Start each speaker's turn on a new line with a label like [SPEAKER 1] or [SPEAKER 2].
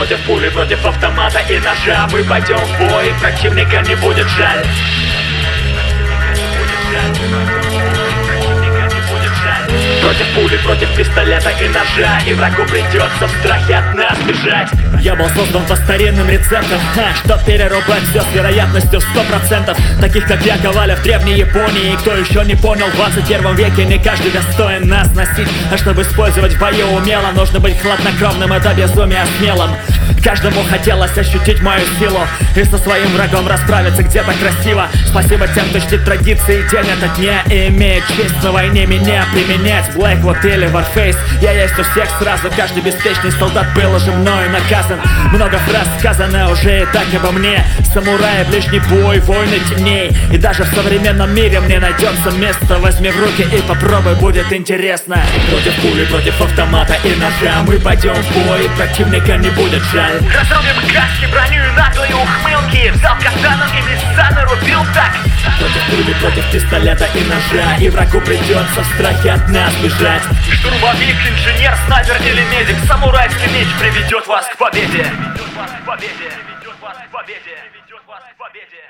[SPEAKER 1] против пули, против автомата и ножа. Мы пойдем в бой, противника не будет жаль пули, против пистолета и ножа И врагу придется в страхе от нас бежать.
[SPEAKER 2] Я был создан по старинным рецептам Ха, Чтоб перерубать все с вероятностью 100% Таких как я ковали в древней Японии. И кто еще не понял, в 21 веке не каждый достоин нас носить. А чтобы использовать в бою умело Нужно быть хладнокровным, это безумие смелым Каждому хотелось ощутить мою силу И со своим врагом расправиться где-то красиво. Спасибо тем, кто чтит традиции день этот И имеет честь. На войне меня применять Blackwood или Warface. Я есть у всех сразу, каждый беспечный солдат был уже мною наказан. Много фраз сказано уже и так обо мне. Самурай, ближний бой, войны темней И даже в современном мире мне найдется место. Возьми в руки и попробуй, будет интересно.
[SPEAKER 1] Против пули, против автомата и ножа Мы пойдем в бой, противника не будет жаль
[SPEAKER 3] Разрубим каски, броню и наглые ухмылки. Взял катану и веса нарубил так.
[SPEAKER 1] Против пули, против пистолета и ножа. И врагу придется в страхе от нас бежать.
[SPEAKER 3] Штурмовик, инженер, снайпер или медик. Самурайский меч приведет вас к победе. Приведет вас к победе. Приведет вас к победе. Приведет вас к победе